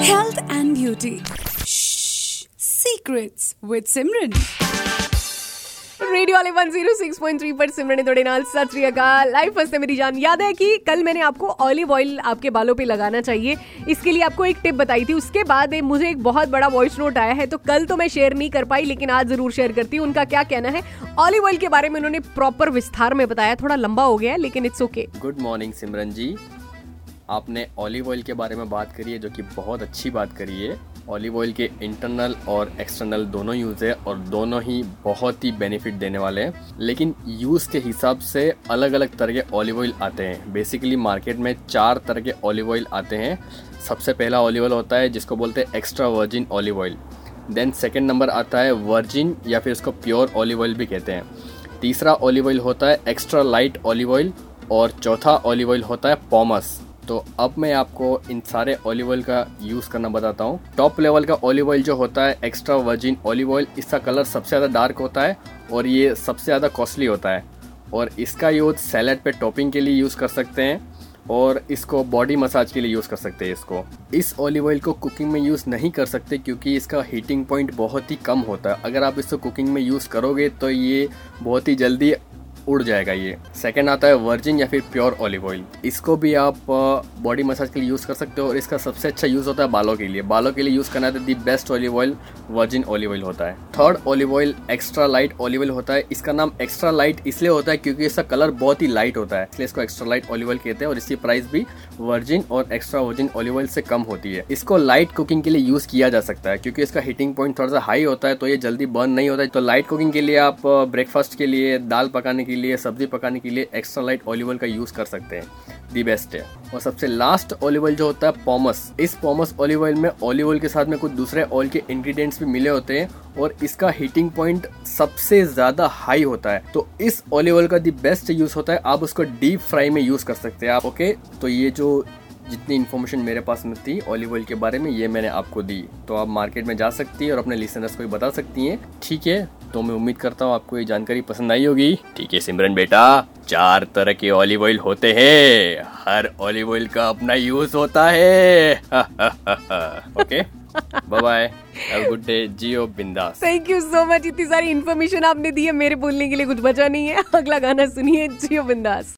Health and beauty. Shh. Secrets with Simran. Radio वाले 106.3 पर सिमरन थोड़े नाल। सत श्री अकाल। लाइव फ़र्स्ट मेरी जान। याद है कि कल मैंने आपको ऑलिव ऑयल आपके बालों पे लगाना चाहिए। इसके लिए आपको एक टिप बताई थी। उसके बाद मुझे एक बहुत बड़ा वॉइस नोट आया है। तो कल तो मैं शेयर नहीं कर पाई लेकिन आज ज़रूर शेयर करती हूँ। उनका क्या कहना है? ऑलिव ऑयल के बारे में उन्होंने प्रॉपर विस्तार में बताया। थोड़ा लंबा हो गया है लेकिन it's okay good morning Simran ji. आपने ऑलिव ऑयल के बारे में बात करी है, जो कि बहुत अच्छी बात करी है। ऑलिव ऑयल के इंटरनल और एक्सटर्नल दोनों यूज़ है और दोनों ही बहुत ही बेनिफिट देने वाले हैं। लेकिन यूज़ के हिसाब से अलग अलग तरह के ऑलिव ऑयल आते हैं। बेसिकली मार्केट में चार तरह के ऑलिव ऑयल आते हैं। सबसे पहला ऑलिव ऑयल होता है, जिसको बोलते हैं extra virgin olive oil then second number आता है वर्जिन या फिर उसको प्योर ऑलिव ऑयल भी कहते हैं। तीसरा ऑलिव ऑयल होता है एक्स्ट्रा लाइट ऑलिव ऑयल और चौथा ऑलिव ऑयल होता है पॉमस तो अब मैं आपको इन सारे ऑलिव ऑयल का यूज़ करना बताता हूँ। टॉप लेवल का ऑलिव ऑयल जो होता है एक्स्ट्रा वर्जिन ऑलिव ऑयल इसका कलर सबसे ज़्यादा डार्क होता है और ये सबसे ज़्यादा कॉस्टली होता है। और इसका यूज़ सैलड पे टॉपिंग के लिए यूज़ कर सकते हैं और इसको बॉडी मसाज के लिए यूज़ कर सकते हैं इसको। इस ऑलिव ऑयल को कुकिंग में यूज़ नहीं कर सकते क्योंकि इसका हीटिंग पॉइंट बहुत ही कम होता है। अगर आप इसको कुकिंग में यूज़ करोगे तो ये बहुत ही जल्दी उड़ जाएगा ये। सेकंड आता है वर्जिन या फिर प्योर ऑलिव ऑयल इसको भी आप बॉडी मसाज के लिए यूज़ कर सकते हो और इसका सबसे अच्छा यूज़ होता है बालों के लिए। बालों के लिए यूज़ करना है the best olive oil virgin olive oil होता है। Third olive oil extra light olive oil होता है। इसका नाम एक्स्ट्रा लाइट इसलिए होता है क्योंकि इसका कलर बहुत ही लाइट होता है। इसलिए इसको एक्स्ट्रा लाइट ऑलिव ऑयल कहते हैं और इसकी प्राइस भी वर्जिन और एक्स्ट्रा वर्जिन ऑलिव ऑयल से कम होती है। इसको लाइट कुकिंग के लिए यूज़ किया जा सकता है क्योंकि इसका हीटिंग पॉइंट थोड़ा सा हाई होता है तो ये जल्दी बर्न नहीं होता है। तो लाइट कुकिंग के लिए आप ब्रेकफास्ट के लिए, दाल पकाने के लिए, सब्ज़ी पकाने के लिए एक्स्ट्रा लाइट ऑलिव ऑयल का यूज़ कर सकते हैं। दी बेस्ट है। और सबसे लास्ट ऑलिव ऑयल जो होता है पॉमस इस पॉमस ऑलिव ऑयल में ऑलिव ऑयल के साथ में कुछ दूसरे ऑयल के इंग्रेडिएंट्स भी मिले होते हैं और इसका हीटिंग पॉइंट सबसे ज़्यादा हाई होता है। तो इस ऑलिव ऑयल का दी बेस्ट यूज़ होता है। आप उसको डीप फ्राई में यूज़ कर सकते हैं। आप ओके तो ये जो जितनी इन्फॉर्मेशन मेरे पास में थी ऑलिव ऑयल के बारे में, ये मैंने आपको दी। तो आप मार्केट में जा सकती है और अपने लिसनर्स को भी बता सकती हैं। ठीक है? तो मैं उम्मीद करता हूँ आपको ये जानकारी पसंद आई होगी। ठीक है, सिमरन बेटा, चार तरह के ऑलिव ऑयल होते हैं। हर ऑलिव ऑयल का अपना यूज़ होता है। Okay bye bye have good day जियो बिंदास थैंक यू सो मच इतनी सारी इन्फॉर्मेशन आपने दी है मेरे बोलने के लिए, कुछ बचा नहीं है। अगला गाना सुनिए जियो बिंदास